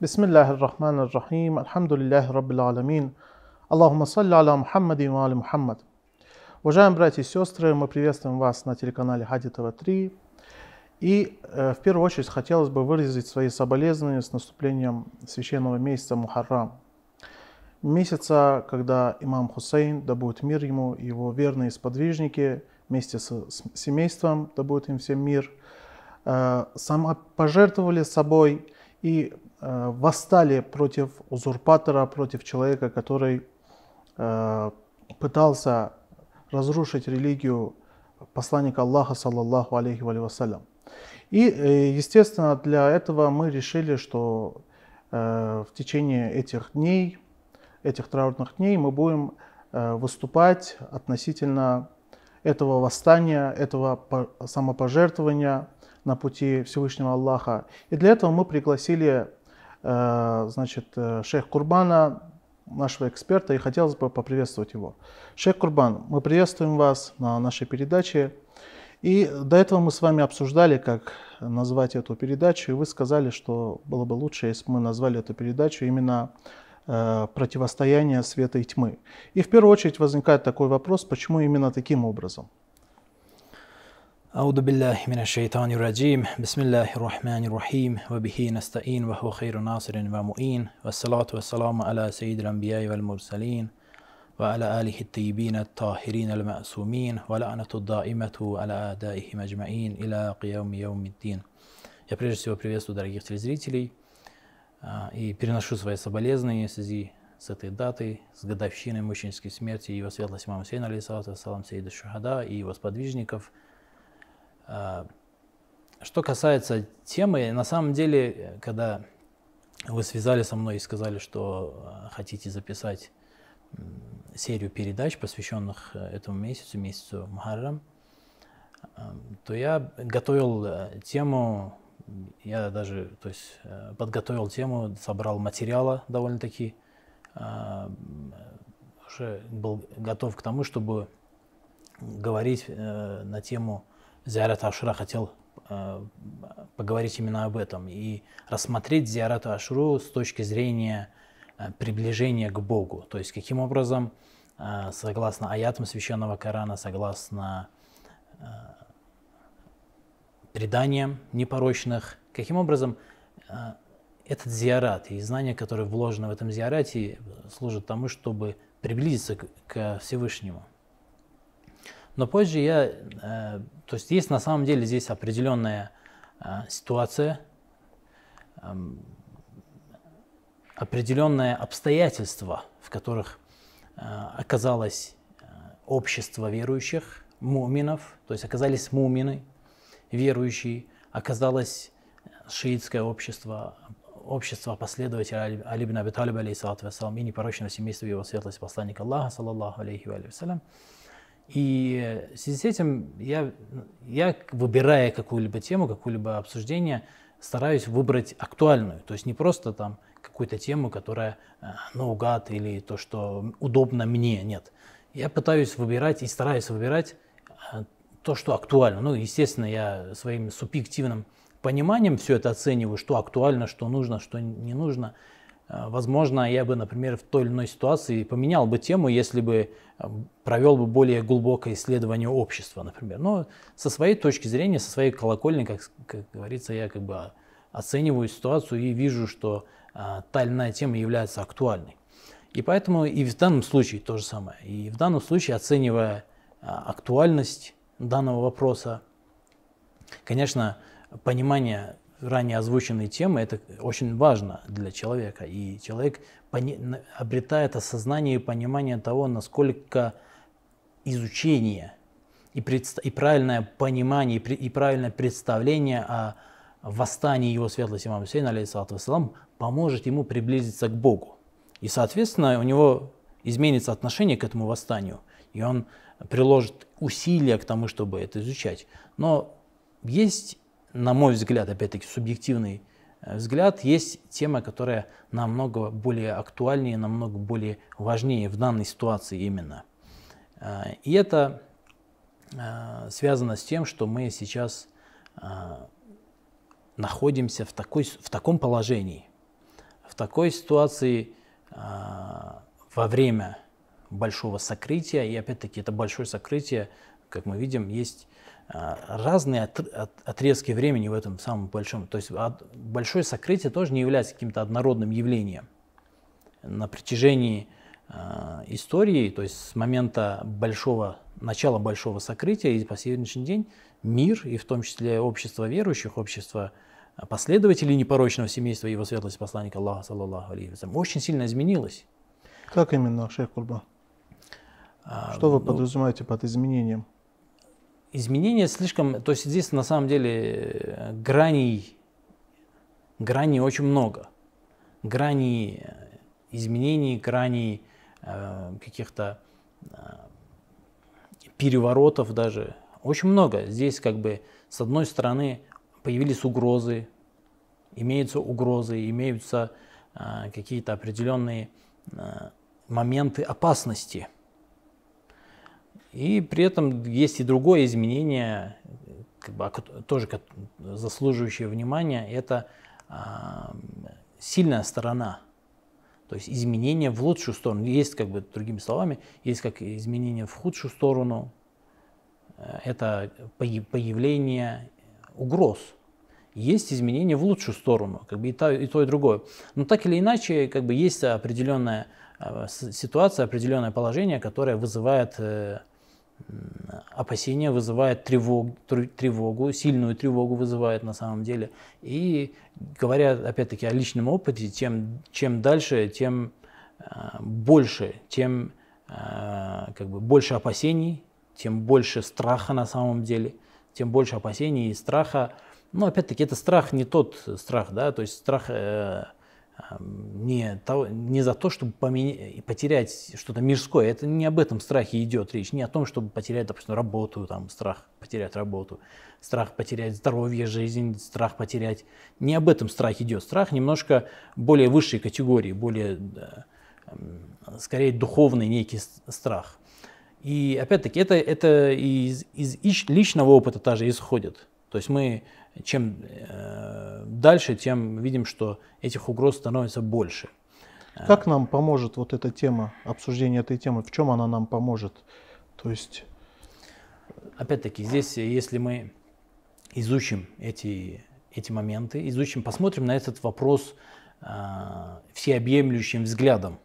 بسم الله الرحمن الرحيم الحمد لله رب العالمين Аллахума салли аля Мухаммади ва али Мухаммад. Уважаемые братья и сестры, мы приветствуем вас на телеканале Хади ТВ-3. И э, в первую очередь хотелось бы выразить свои соболезнования с наступлением священного месяца Мухаррам. Месяца, когда имам Хусейн, да будет мир ему, и его верные сподвижники вместе с, с семейством, да будет им всем мир, э, самопожертвовали собой и э, восстали против узурпатора, против человека, который э, пытался разрушить религию посланника Аллаха, саллаллаху алейхи вассалям. И, э, естественно, для этого мы решили, что э, в течение этих дней, этих траурных дней мы будем э, выступать относительно этого восстания, этого самопожертвования на пути Всевышнего Аллаха. И для этого мы пригласили значит, шейх Курбана, нашего эксперта, и хотелось бы поприветствовать его. Шейх Курбан, мы приветствуем вас на нашей передаче. И до этого мы с вами обсуждали, как назвать эту передачу, и вы сказали, что было бы лучше, если бы мы назвали эту передачу именно э, противостояние света и тьмы. И в первую очередь возникает такой вопрос, почему именно таким образом? أعوذ بالله من الشيطان الرجيم بسم الله الرحمن الرحيم وبه نستعين وهو خير ناصر ومؤين والصلاة والسلام على سيد الأنبياء والمرسلين وعلى آله الطيبين الطاهرين المأسومين ولعنة الدائمة على أعدائهم أجمعين إلى قيام يوم الدين Я прежде всего приветствую дорогих телезрителей и переношу свои соболезнования в связи с этой датой, с годовщиной мученической смерти его светлости имама Сейна, алейсалату вассалам, Сейда Шухада и его сподвижников – а, что касается темы, на самом деле, когда вы связали со мной и сказали, что а, хотите записать серию передач, посвященных э, этому месяцу, месяцу Мухаррам, а, то я готовил э, тему, я даже то есть, э, подготовил тему, собрал материала довольно-таки, уже был готов к тому, чтобы говорить на тему Зиарат Ашура хотел э, поговорить именно об этом и рассмотреть Зиарат Ашуру с точки зрения э, приближения к Богу. То есть каким образом, э, согласно аятам Священного Корана, согласно преданиям непорочных, каким образом этот зиарат и знания, которые вложены в этом зиарате, служат тому, чтобы приблизиться к Всевышнему. Но позже я, э, то есть есть на самом деле здесь определенная э, ситуация, э, определенное обстоятельства, в которых э, оказалось общество верующих, муминов, то есть оказались мумины, верующие, оказалось шиитское общество, общество последователей Али ибн Аби Талиба, алейхиссалату вассалам, и непорочного семейства его светлости посланника Аллаха, саллаллаху алейхи ва салям. И в связи с этим я, я выбирая какую-либо тему, какое-либо обсуждение, стараюсь выбрать актуальную. То есть не просто там какую-то тему, которая э, наугад или то, что удобно мне, нет. Я пытаюсь выбирать и стараюсь выбирать э, то, что актуально. Ну, естественно, я своим субъективным пониманием все это оцениваю, что актуально, что нужно, что не нужно. Э, возможно, я бы, например, в той или иной ситуации поменял бы тему, если бы э, провел бы более глубокое исследование общества, например. Но со своей точки зрения, со своей колокольни, как, как говорится, я как бы оцениваю ситуацию и вижу, что а, та или иная тема является актуальной. И поэтому и в данном случае то же самое. И в данном случае, оценивая а, актуальность данного вопроса, конечно, понимание ранее озвученные темы, это очень важно для человека. И человек обретает осознание и понимание того, насколько изучение и, предст... и правильное понимание, и, и правильное представление о восстании его светлости имама Хусейна, алейхиссалату вассалам, поможет ему приблизиться к Богу. И, соответственно, у него изменится отношение к этому восстанию, и он приложит усилия к тому, чтобы это изучать. Но есть на мой взгляд, опять-таки субъективный э, взгляд, есть тема, которая намного более актуальнее, намного более важнее в данной ситуации именно. Э, и это э, связано с тем, что мы сейчас находимся в, такой, в таком положении, в такой ситуации во время большого сокрытия, и опять-таки это большое сокрытие, как мы видим, есть разные отрезки времени в этом самом большом. То есть большое сокрытие тоже не является каким-то однородным явлением. На протяжении истории, то есть с момента большого, начала большого сокрытия и по сегодняшний день мир, и в том числе общество верующих, общество последователей непорочного семейства его светлости посланника Аллаха, саллаллаху алейхи очень сильно изменилось. Как именно, шейх Курба? А, Что вы ну, подразумеваете под изменением? Изменения слишком, то есть здесь на самом деле граней, граней очень много. Граней изменений, граней э, каких-то э, переворотов даже очень много. Здесь как бы с одной стороны появились угрозы, имеются угрозы, имеются э, какие-то определенные э, моменты опасности. И при этом есть и другое изменение, как бы, тоже заслуживающее внимания, это э, сильная сторона. То есть изменение в лучшую сторону. Есть, как бы, другими словами, есть как изменение в худшую сторону, Э, это появление угроз. Есть изменения в лучшую сторону, как бы и то, и то, и другое. Но так или иначе, как бы есть определенная э, ситуация, определенное положение, которое вызывает э, опасения, вызывает тревог, тревогу, сильную тревогу вызывает на самом деле. И говоря опять-таки о личном опыте, тем, чем дальше, тем больше, тем как бы больше опасений, тем больше страха на самом деле, тем больше опасений и страха. Но опять-таки это страх не тот страх, да, то есть страх э, не, то, не за то, чтобы поменять, потерять что-то мирское. Это не об этом страхе идет речь, не о том, чтобы потерять, допустим, работу, там, страх потерять работу, страх потерять здоровье, жизнь, страх потерять. Не об этом страх идет. Страх немножко более высшей категории, более, скорее, духовный некий страх. И опять-таки это, это из, из личного опыта тоже исходит. То есть мы чем э, дальше, тем видим, что этих угроз становится больше. Как нам поможет вот эта тема, обсуждение этой темы, в чем она нам поможет? То есть... Опять-таки, здесь, если мы изучим эти, эти моменты, изучим, посмотрим на этот вопрос э, всеобъемлющим взглядом,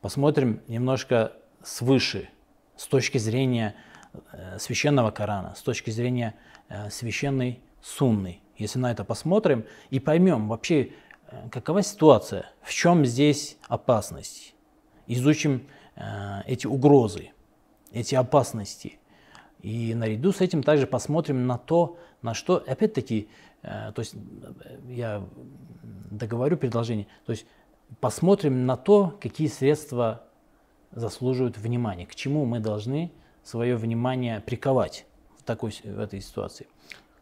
посмотрим немножко свыше, с точки зрения э, священного Корана, с точки зрения э, священной Сунны. Если на это посмотрим и поймем вообще, э, какова ситуация, в чем здесь опасность, изучим эти угрозы, эти опасности. И наряду с этим также посмотрим на то, на что, опять-таки, то есть я договорю предложение, то есть посмотрим на то, какие средства заслуживают внимания, к чему мы должны свое внимание приковать в, такой, в этой ситуации.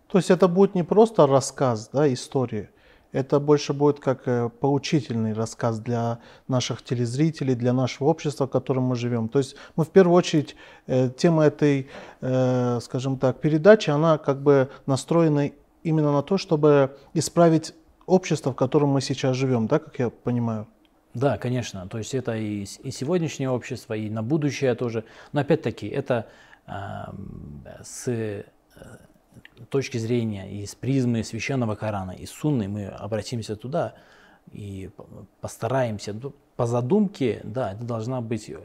То есть это будет не просто рассказ, да, истории, это больше будет как э, поучительный рассказ для наших телезрителей, для нашего общества, в котором мы живем. То есть мы в первую очередь, э, тема этой, э, скажем так, передачи, она как бы настроена именно на то, чтобы исправить общество, в котором мы сейчас живем, да, как я понимаю? Да, конечно. То есть это и, и сегодняшнее общество, и на будущее тоже. Но опять-таки это с э, точки зрения и с призмы священного Корана, и сунны мы обратимся туда и постараемся. Ну, по задумке, да, это должна быть э,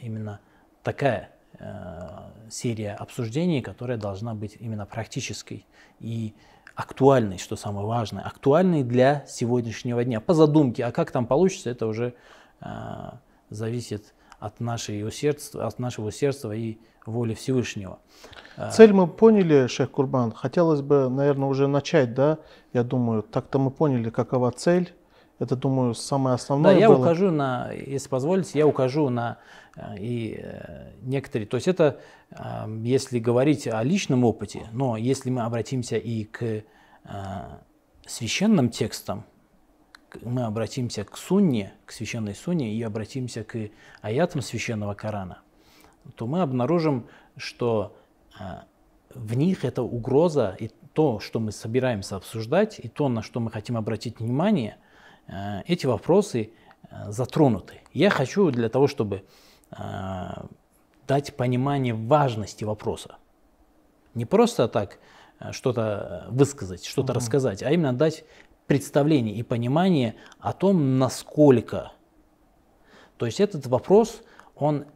именно такая э, серия обсуждений, которая должна быть именно практической и актуальный, что самое важное, актуальный для сегодняшнего дня. По задумке, а как там получится, это уже зависит от, нашей усердства, от нашего усердства и воли Всевышнего. А, Цель мы поняли, Шейх Курбан. Хотелось бы, наверное, уже начать, да? Я думаю, так-то мы поняли, какова цель. Это, думаю, самое основное. Да, я было. укажу на, если позволите, я укажу на э, и э, некоторые. То есть это, э, если говорить о личном опыте, но если мы обратимся и к священным текстам, мы обратимся к сунне, к священной сунне и обратимся к аятам священного Корана, то мы обнаружим, что в них эта угроза и то, что мы собираемся обсуждать, и то, на что мы хотим обратить внимание – э, эти вопросы э, затронуты. Я хочу для того, чтобы дать понимание важности вопроса. Не просто так что-то высказать, что-то угу. рассказать, а именно дать представление и понимание о том, насколько. То есть этот вопрос, он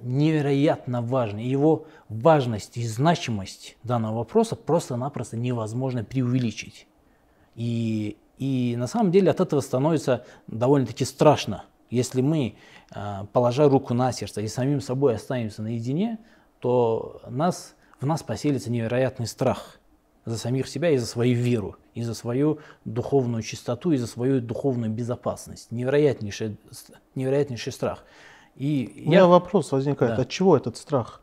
невероятно важный. Его важность и значимость данного вопроса просто-напросто невозможно преувеличить. И, и на самом деле от этого становится довольно-таки страшно. Если мы, э, положа руку на сердце и самим собой останемся наедине, то нас, в нас поселится невероятный страх за самих себя и за свою веру, и за свою духовную чистоту, и за свою духовную безопасность. Невероятнейший, невероятнейший страх. И У я... меня вопрос возникает, да. от чего этот страх?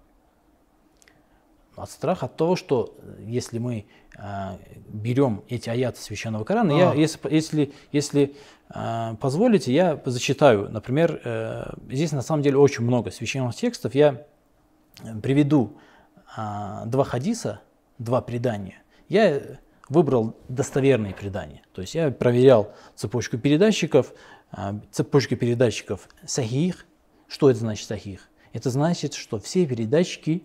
От страха от того, что э, если мы э, берем эти аяты священного Корана, а. я, если, если, если э, позволите, я зачитаю. Например, э, здесь на самом деле очень много священных текстов. Я приведу э, два хадиса, два предания. Я выбрал достоверные предания. То есть я проверял цепочку передатчиков, э, цепочку передатчиков сахих, что это значит сахих? Это значит, что все передатчики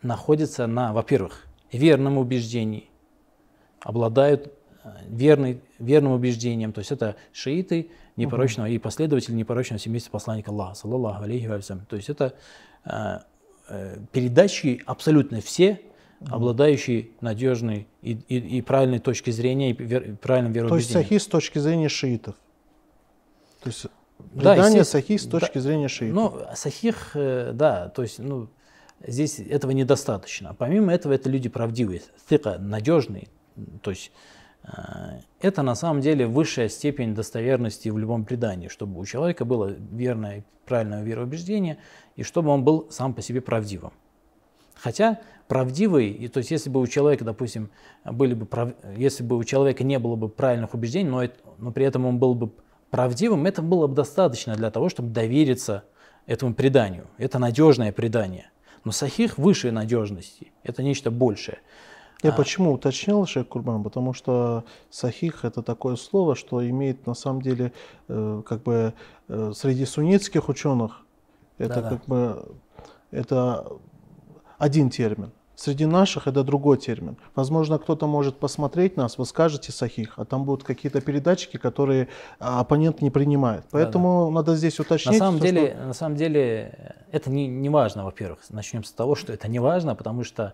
находятся на, во-первых, верном убеждении, обладают э, верный, верным убеждением, то есть это шииты непорочного и последователи непорочного семейства посланника Аллаха, саллаллаху алейхи вассалям. То есть это э, э, передатчики абсолютно все, обладающие надежной и, и, и правильной точки зрения, и вер, правильным вероубеждением. То есть сахи с точки зрения шиитов? То есть Предание да, сахих с точки да, зрения шиитов. Ну, сахих, э, да, то есть, ну, здесь этого недостаточно. Помимо этого, это люди правдивые, тыка, надежные. То есть, э, это на самом деле высшая степень достоверности в любом предании, чтобы у человека было верное, правильное вероубеждение, и чтобы он был сам по себе правдивым. Хотя правдивый, и, то есть если бы у человека, допустим, были бы прав... если бы у человека не было бы правильных убеждений, но, но при этом он был бы правдивым, это было бы достаточно для того, чтобы довериться этому преданию. Это надежное предание. Но сахих выше надежности. Это нечто большее. Я а, почему уточнил, Шейх Курбан? Потому что сахих это такое слово, что имеет на самом деле э, как бы э, среди суннитских ученых это да, как бы это один термин. Среди наших это другой термин. Возможно, кто-то может посмотреть нас, вы скажете сахих, а там будут какие-то передатчики, которые а, оппонент не принимает. Поэтому да, да. надо здесь уточнить. На самом, деле, что... на самом деле это не, не важно, во-первых. Начнем с того, что это не важно, потому что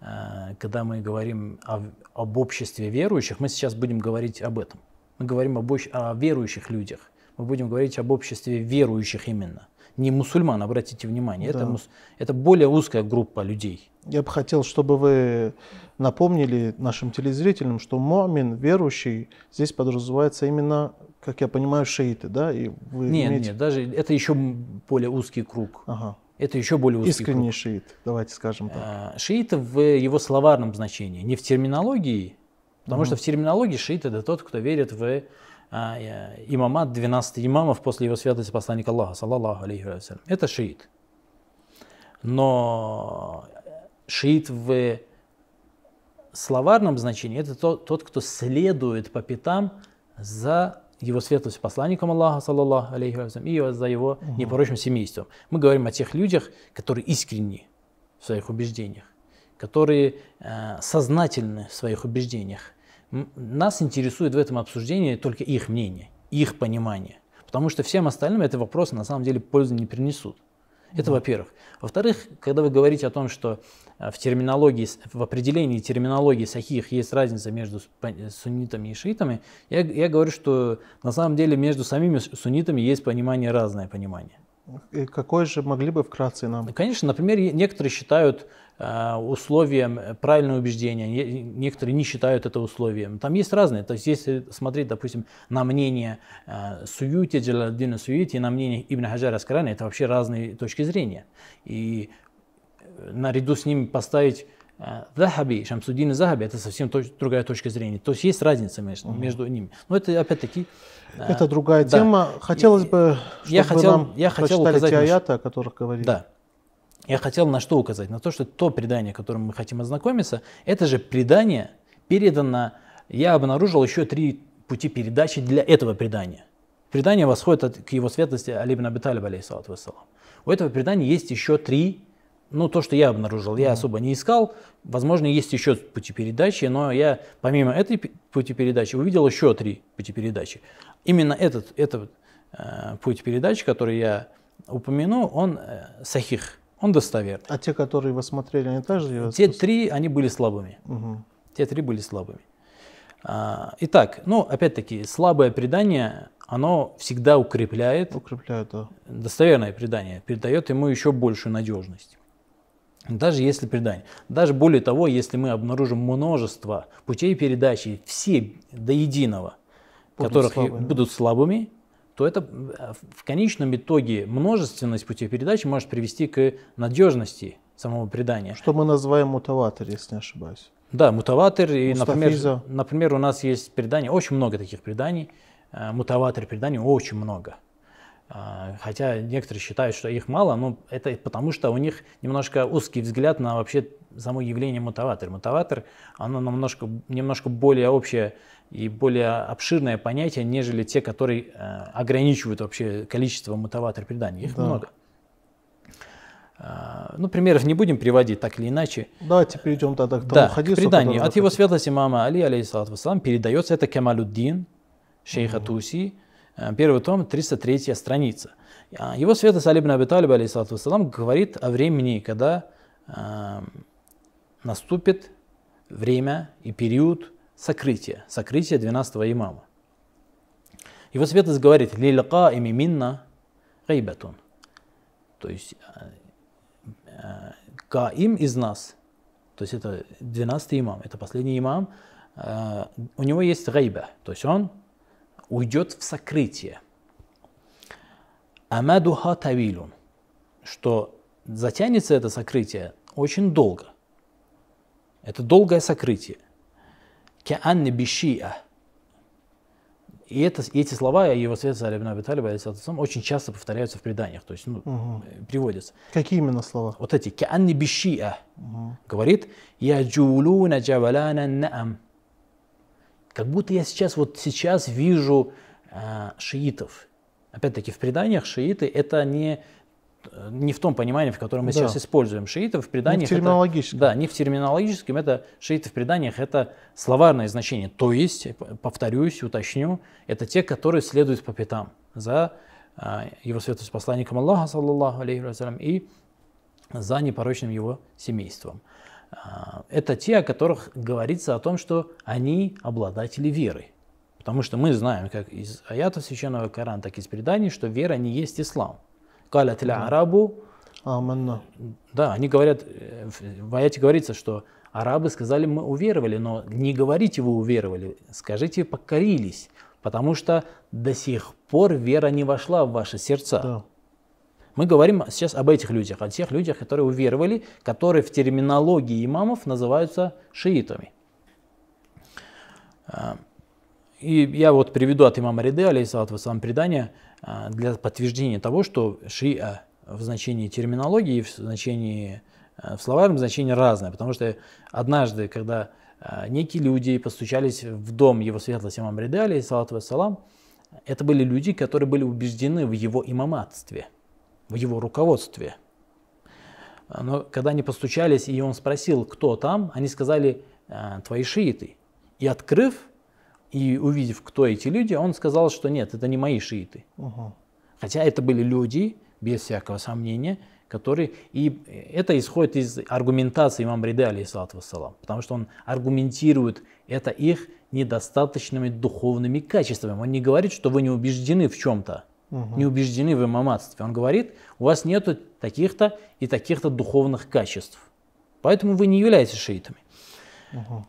э, когда мы говорим о, об обществе верующих, мы сейчас будем говорить об этом. Мы говорим об, о верующих людях. Мы будем говорить об обществе верующих именно не мусульман, обратите внимание. Да. Это, это более узкая группа людей. Я бы хотел, чтобы вы напомнили нашим телезрителям, что муамин, верующий, здесь подразумевается именно, как я понимаю, шииты, да? И вы нет, имеете... нет, даже это еще более узкий круг. Ага. Это еще более узкий Искренний круг. шиит, давайте скажем так. А, шииты в его словарном значении, не в терминологии, потому угу. что в терминологии шиит это тот, кто верит в имамат 12 имамов после его святости посланника Аллаха, саллаллаху алейхи вассалям. Это шиит. Но шиит в словарном значении это тот, тот, кто следует по пятам за его светлостью посланником Аллаха, саллаллаху алейхи вассалям, и за его угу. непорочным семейством. Мы говорим о тех людях, которые искренни в своих убеждениях, которые э, сознательны в своих убеждениях, нас интересует в этом обсуждении только их мнение, их понимание. Потому что всем остальным эти вопросы на самом деле пользы не принесут. Это во-первых. Во-вторых, когда вы говорите о том, что э, в терминологии, в определении терминологии сахих есть разница между суннитами и шиитами, я, я говорю, что на самом деле между самими суннитами есть понимание, разное понимание. И какое же могли бы вкратце нам? Конечно, например, некоторые считают э, условием правильное убеждение, некоторые не считают это условием. Там есть разные. То есть если смотреть, допустим, на мнение э, Суюти, Джалалдина Суюти, на мнение Ибн Хаджара Аскарани, это вообще разные точки зрения. И э, наряду с ними поставить Захаби, Шамсудин и Захаби, это совсем точ, другая точка зрения. То есть есть разница между, угу. между ними. Но это опять-таки... Это другая да. тема. Хотелось бы, чтобы я хотел, нам я хотел указать те аяты, о которых говорили. Да. Я хотел на что указать? На то, что то предание, которым мы хотим ознакомиться, это же предание передано... Я обнаружил еще три пути передачи для этого предания. Предание восходит от, к его светлости Али ибн Аби Талиб, алейхиссалату вассалам. У этого предания есть еще три, ну то, что я обнаружил, я особо не искал, возможно, есть еще пути передачи, но я помимо этой пути передачи увидел еще три пути передачи. Именно этот, этот э, путь передачи, который я упомяну, он э, сахих, он достоверный. А те, которые вы смотрели, они также? Те три, они были слабыми. Угу. Те три были слабыми. А, итак, ну, опять-таки, слабое предание, оно всегда укрепляет, укрепляет да. достоверное предание, придает ему еще большую надежность. Даже если предание. Даже более того, если мы обнаружим множество путей передачи, все до единого, будут которых слабыми. будут слабыми, то это в конечном итоге множественность путей передачи может привести к надежности самого предания. Что мы называем мутаватор, если не ошибаюсь. Да, мутаватор. И, например, например, у нас есть предания, очень много таких преданий. Э, мутаватор преданий очень много. Э, хотя некоторые считают, что их мало, но это потому, что у них немножко узкий взгляд на вообще само явление мутаватор. Мутаватор, оно немножко, немножко более общее и более обширное понятие, нежели те, которые э, ограничивают вообще количество мутаватор преданий. Их да. много. А, ну, примеров не будем приводить так или иначе. Давайте перейдем тогда к тому да, хадису. К преданию. От его светлости мама Али, алейхиссалату вассалам, передается это Камалуддин, шейха Туси, э, первый том, 303 страница. А, его светлость Али ибн Аби Талиб, алейхиссалату вассалам, говорит о времени, когда э, наступит время и период сокрытия, сокрытия 12 имама. Его светлость говорит, «Лилка ими минна гайбатун». То есть э, Каим из нас, то есть это 12 имам, это последний имам, э, у него есть гайба, то есть он уйдет в сокрытие. Амадуха тавилун, что затянется это сокрытие очень долго. Это долгое сокрытие. Каанни бишиа, и это, эти слова его свет Али ибн Аби очень часто повторяются в преданиях, то есть ну, угу. приводятся. Какие именно слова? Вот эти. Каанни бишиа. Угу. Говорит, я джулуна джавалана наам. Как будто я сейчас, вот сейчас вижу э, шиитов. Опять-таки в преданиях шииты это не не в том понимании, в котором мы да. сейчас используем шиитов в преданиях. Не в терминологическом. Это, да, не в терминологическом, это шииты в преданиях, это словарное значение. То есть, повторюсь, уточню, это те, которые следуют по пятам за а, его святость посланником Аллаха, саллаллаху алейхи и за непорочным его семейством. А, это те, о которых говорится о том, что они обладатели веры. Потому что мы знаем, как из аятов Священного Корана, так и из преданий, что вера не есть ислам. Калят арабу. Аманна. Да, они говорят, э, в аяте говорится, что арабы сказали, мы уверовали, но не говорите вы уверовали, скажите покорились, потому что до сих пор вера не вошла в ваши сердца. Да. Мы говорим сейчас об этих людях, о тех людях, которые уверовали, которые в терминологии имамов называются шиитами. А, и я вот приведу от имама Риды, алейхиссалату вассалам, предание – а, для подтверждения того, что шиа в значении терминологии, в значении э, в словарном значении разное, потому что однажды, когда некие люди постучались в дом его светлости имам Рида, алейхиссалату вассалам, это были люди, которые были убеждены в его имаматстве, в его руководстве. Но когда они постучались, и он спросил, кто там, они сказали, «Э, твои шииты. И открыв и увидев, кто эти люди, он сказал, что нет, это не мои шииты. Угу. Хотя это были люди, без всякого сомнения, которые... И это исходит из аргументации имам Риды, алейхиссалату вассалам. Потому что он аргументирует это их недостаточными духовными качествами. Он не говорит, что вы не убеждены в чем-то, угу. не убеждены в имаматстве. Он говорит, у вас нет таких-то и таких-то духовных качеств. Поэтому вы не являетесь шиитами. Угу.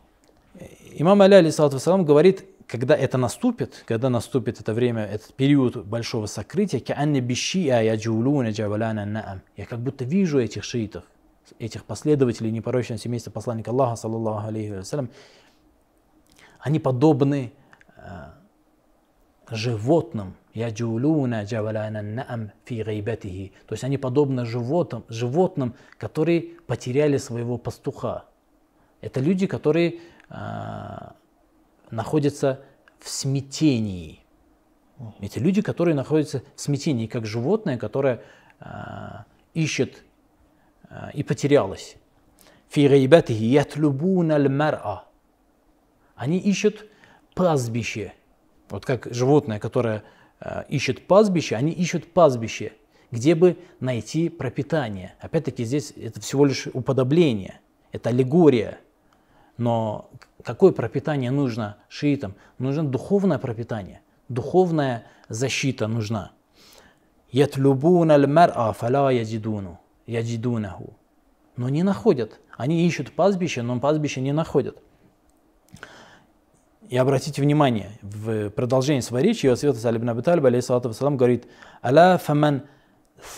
Имам Али, алейсалату вассалам, говорит, когда это наступит, когда наступит это время, этот период большого сокрытия, я как будто вижу этих шиитов, этих последователей непорочного семейства посланника Аллаха, саллаллаху алейхи вассалям, они подобны э, животным, Яджулуна джаваляна наам фи гайбатихи. То есть они подобны животным, животным, которые потеряли своего пастуха. Это люди, которые э, находятся в смятении. Эти люди, которые находятся в смятении, как животное, которое э, ищет э, и потерялось. Фи гайбатихи ятлюбуна аль-мар'а. Они ищут пастбище. Вот как животное, которое Э, ищут пастбище, они ищут пастбище, где бы найти пропитание. Опять-таки здесь это всего лишь уподобление, это аллегория. Но какое пропитание нужно шиитам? Нужно духовное пропитание, духовная защита нужна. «Ятлюбуна аль-мар'а фала язидуну» ядидунаху. Но не находят. Они ищут пастбище, но пастбище не находят. И обратите внимание, в продолжении своей речи ее святость Али ибн Аби Талиб, алейхиссалату вассалам, говорит «Аля фаман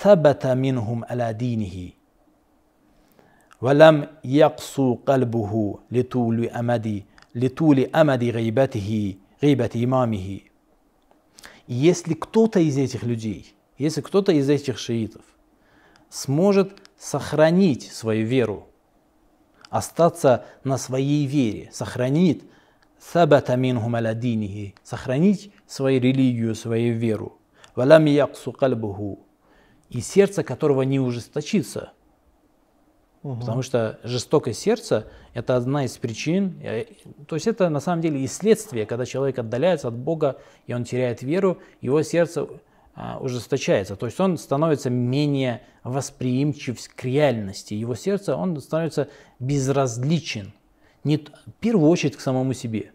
сабата минхум аля динихи, валям яксу кальбуху литули амади, литули амади гайбатихи, гайбати имамихи». Если кто-то из этих людей, если кто-то из этих шиитов сможет сохранить свою веру, остаться на своей вере, сохранит сабата минхум аладинихи, сохранить свою религию, свою веру. Валам яксу кальбуху, и сердце которого не ужесточится. Угу. Потому что жестокое сердце – это одна из причин, э, то есть это на самом деле и следствие, когда человек отдаляется от Бога, и он теряет веру, его сердце а, ужесточается, то есть он становится менее восприимчив к реальности, его сердце, он становится безразличен, не, в первую очередь к самому себе.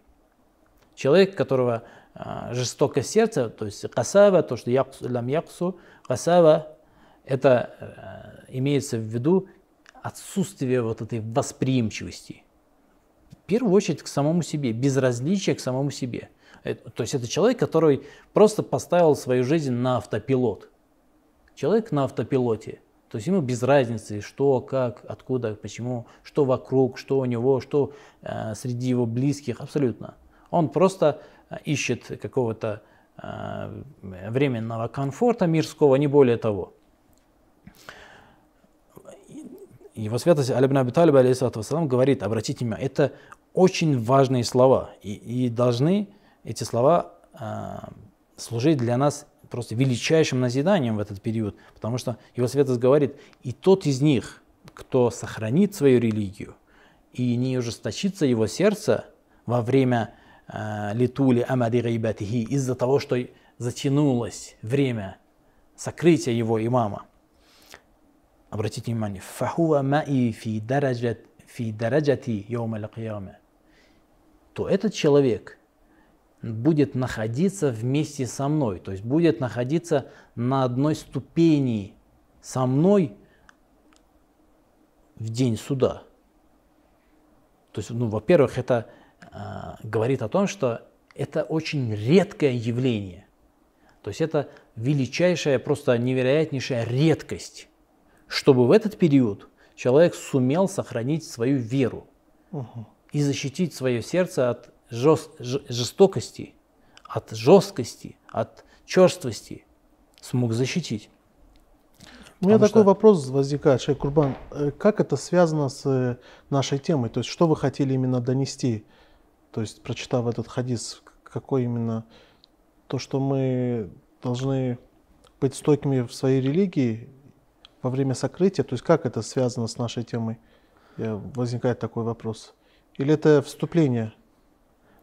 Человек, которого а, жестокое сердце, то есть касава, то, что лам яксу, касава, это а, имеется в виду отсутствие вот этой восприимчивости. В первую очередь к самому себе, безразличие к самому себе – то есть это человек, который просто поставил свою жизнь на автопилот. Человек на автопилоте. То есть ему без разницы, что, как, откуда, почему, что вокруг, что у него, что э, среди его близких, абсолютно. Он просто э, ищет какого-то э, временного комфорта мирского, не более того. Его святость Алибн Аби Талиб, говорит, обратите внимание, это очень важные слова и, и должны эти слова э, служить для нас просто величайшим назиданием в этот период, потому что Его Святость говорит, и тот из них, кто сохранит свою религию и не ужесточится его сердце во время э, литули амади гайбатихи из-за того, что затянулось время сокрытия его имама. Обратите внимание, фахуа маи фи дараджати то этот человек будет находиться вместе со мной, то есть будет находиться на одной ступени со мной в день суда. То есть, ну, во-первых, это э, говорит о том, что это очень редкое явление. То есть это величайшая, просто невероятнейшая редкость, чтобы в этот период человек сумел сохранить свою веру угу. и защитить свое сердце от жест, жестокости, от жесткости, от черствости смог защитить. У меня такой что... вопрос возникает, Шейх Курбан. Э, как это связано с э, нашей темой? То есть, что вы хотели именно донести? То есть, прочитав этот хадис, какой именно то, что мы должны быть стойкими в своей религии во время сокрытия, то есть как это связано с нашей темой? Возникает такой вопрос. Или это вступление?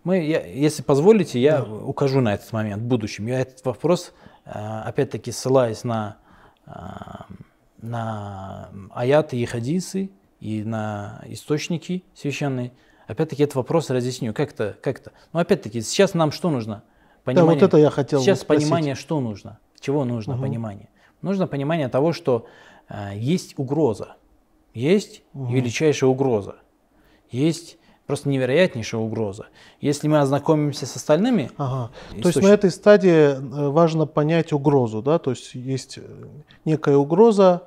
Мы, я, если позволите, я да. укажу на этот момент в будущем. Я этот вопрос, э, опять-таки, ссылаясь на, э, на аяты и хадисы, и на источники священные, опять-таки этот вопрос разъясню. Как это? Как это? Но опять-таки, сейчас нам что нужно? Понимание, да, вот это я хотел Сейчас спросить. понимание, что нужно, чего нужно угу. понимание. Нужно понимание того, что э, есть угроза, есть угу. величайшая угроза, есть просто невероятнейшая угроза. Если мы ознакомимся с остальными... Ага. Источник... То есть на этой стадии э, важно понять угрозу, да? То есть есть э, некая угроза,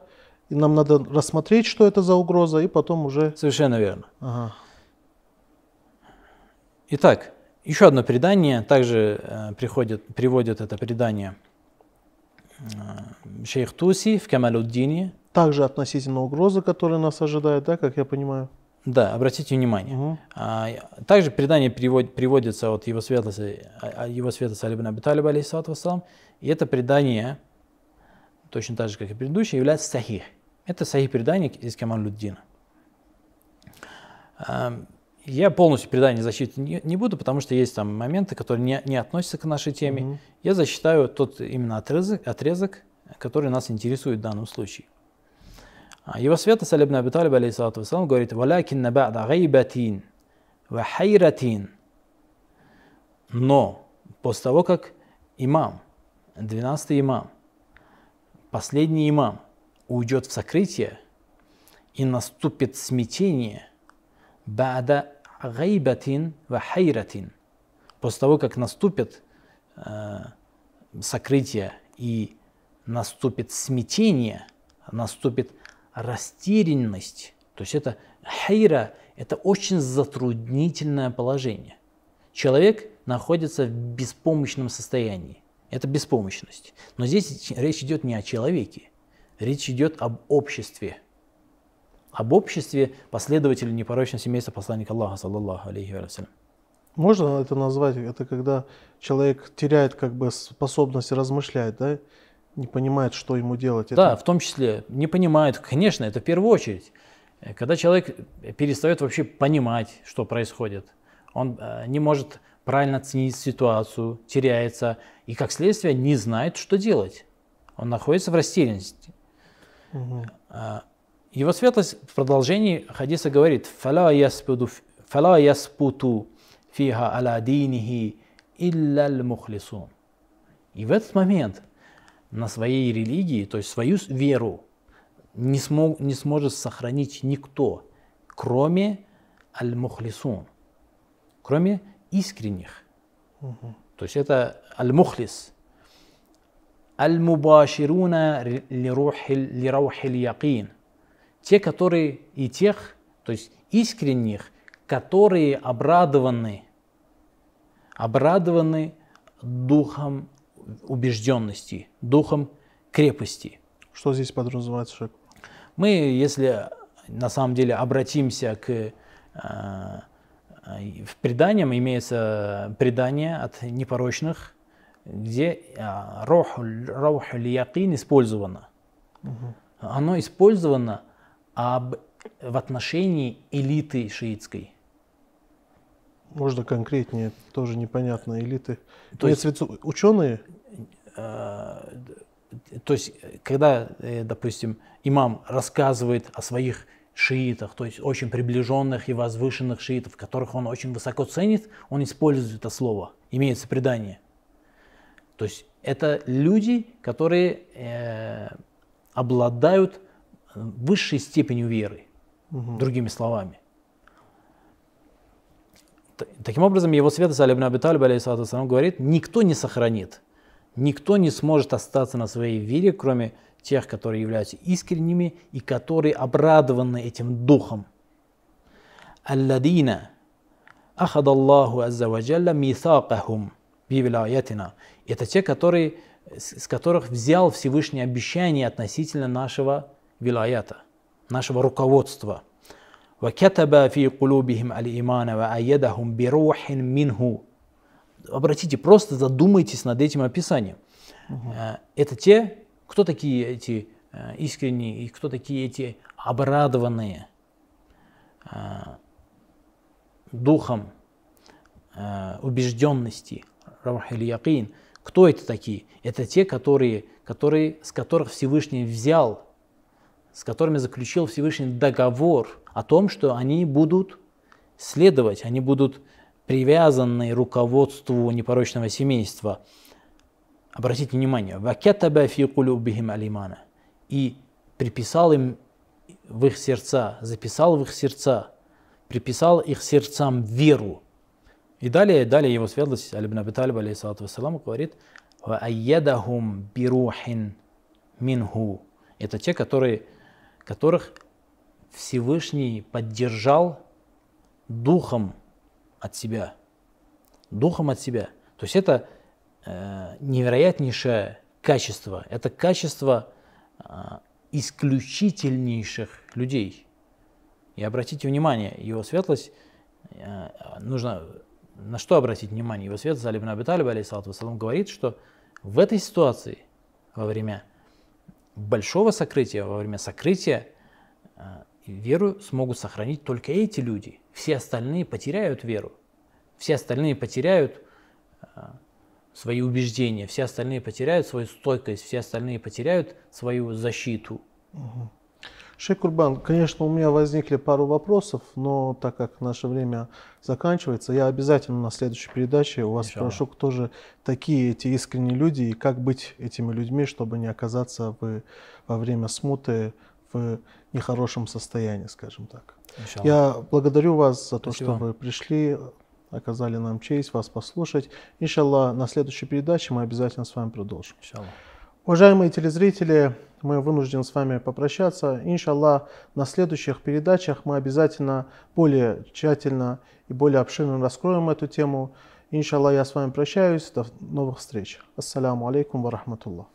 и нам надо рассмотреть, что это за угроза, и потом уже... Совершенно верно. Ага. Итак, еще одно предание, также э, приходит, приводит это предание э, шейх Туси в Камалуддине. Также относительно угрозы, которая нас ожидает, да, как я понимаю? Да, обратите внимание. Мгм. А, также предание перевод- приводится от его светлости, а- а его светлости Али ибн Аби Талиба, алейхиссалату вассалам, и это предание, точно так же, как и предыдущее, является сахих. Это сахих предание из Каман Люддина. А, Я полностью предание защитить не, не буду, потому что есть там моменты, которые не, не относятся к нашей теме. Мгм. Я засчитаю тот именно отрезок, отрезок, который нас интересует в данном случае. Его святость Али ибн Аби Талиб, вассалам, говорит, «Валякинна ба'да гайбатин ва хайратин». Но после того, как имам, 12 имам, последний имам уйдет в сокрытие, и наступит смятение, ба'да гайбатин ва хайратин. После того, как наступит э, сокрытие и наступит смятение, наступит растерянность. То есть это хайра, это очень затруднительное положение. Человек находится в беспомощном состоянии. Это беспомощность. Но здесь речь идет не о человеке, речь идет об обществе. Об обществе последователей непорочного семейства посланника Аллаха, саллаллаху алейхи ва саллям. Можно это назвать, это когда человек теряет как бы способность размышлять, да, не понимает, что ему делать. Да, Это в том числе не понимают, конечно, это в первую очередь. Э, Когда человек перестает вообще понимать, что происходит, он э, не может правильно оценить ситуацию, теряется и, как следствие, не знает, что делать. Он находится в растерянности. А, Его светлость в продолжении хадиса говорит «Фала яспуту фиха аля динихи илля мухлисун». И в этот момент на своей религии, то есть свою веру, не, смог, не сможет сохранить никто, кроме аль-мухлисун, кроме искренних. То есть это аль-мухлис. Аль-мубашируна лираухил якин. Те, которые и тех, то есть искренних, которые обрадованы, обрадованы духом убежденности, духом крепости. Что здесь подразумевается, Шек? Мы, если на самом деле обратимся к э, э, в преданиям, имеется предание от непорочных, где э, роху якин использовано. Оно использовано об, в отношении элиты шиитской. Можно конкретнее, тоже непонятно, элиты. То есть- ученые? Э, то есть, э, когда, э, допустим, имам рассказывает о своих шиитах, то есть очень приближенных и возвышенных шиитов, которых он очень высоко ценит, он использует это слово, имеется предание. То есть это люди, которые э, обладают высшей степенью веры, другими словами. Таким образом, его святость Али ибн Аби Талиб, алейхиссалату вассалам, говорит, никто не сохранит, никто не сможет остаться на своей вере, кроме тех, которые являются искренними и которые обрадованы этим духом. Алладина ахад Аллаху азза ва джалла мисакахум би вилаятина. Это те, которые, с которых взял Всевышний обещание относительно нашего вилаята, нашего руководства. وكتب في قلوبهم الإيمان وأيدهم بروح منه Обратите, просто задумайтесь над этим описанием. Э, Это те, кто такие эти э, искренние, и кто такие эти обрадованные э, духом э, убежденности, равах или якин. Кто это такие? Это те, которые, которые, с которых Всевышний взял с которыми заключил Всевышний договор о том, что они будут следовать, они будут привязаны руководству непорочного семейства. Обратите внимание, «Вакятаба фи кулюбихим алимана» и приписал им в их сердца, записал в их сердца, приписал их сердцам веру. И далее, далее его светлость, Алибн Аби Талиб, алейхиссалату вассалам, говорит, «Ваайядахум бирухин минху». Это те, которые, которых Всевышний поддержал духом от себя. Духом от себя. То есть это э, невероятнейшее качество. Это качество э, исключительнейших людей. И обратите внимание, его светлость, э, нужно на что обратить внимание? Его светлость Алибн Абиталиб, алейхиссалату вассалам, говорит, что в этой ситуации, во время большого сокрытия, во время сокрытия, э, веру смогут сохранить только эти люди. Все остальные потеряют веру. Все остальные потеряют э, свои убеждения, все остальные потеряют свою стойкость, все остальные потеряют свою защиту. Угу. Шейх Курбан, конечно, у меня возникли пару вопросов, но так как наше время заканчивается, я обязательно на следующей передаче у вас спрошу, кто же такие эти искренние люди и как быть этими людьми, чтобы не оказаться в, во время смуты в нехорошем состоянии, скажем так. Иншаллах. Я благодарю вас за то, Спасибо. что вы пришли, оказали нам честь вас послушать. Иншаллах, на следующей передаче мы обязательно с вами продолжим. Иншаллах. Уважаемые телезрители, мы вынуждены с вами попрощаться. Иншаллах, на следующих передачах мы обязательно более тщательно и более обширно раскроем эту тему. Иншаллах, я с вами прощаюсь. До новых встреч. Ассаляму алейкум ва рахматуллах.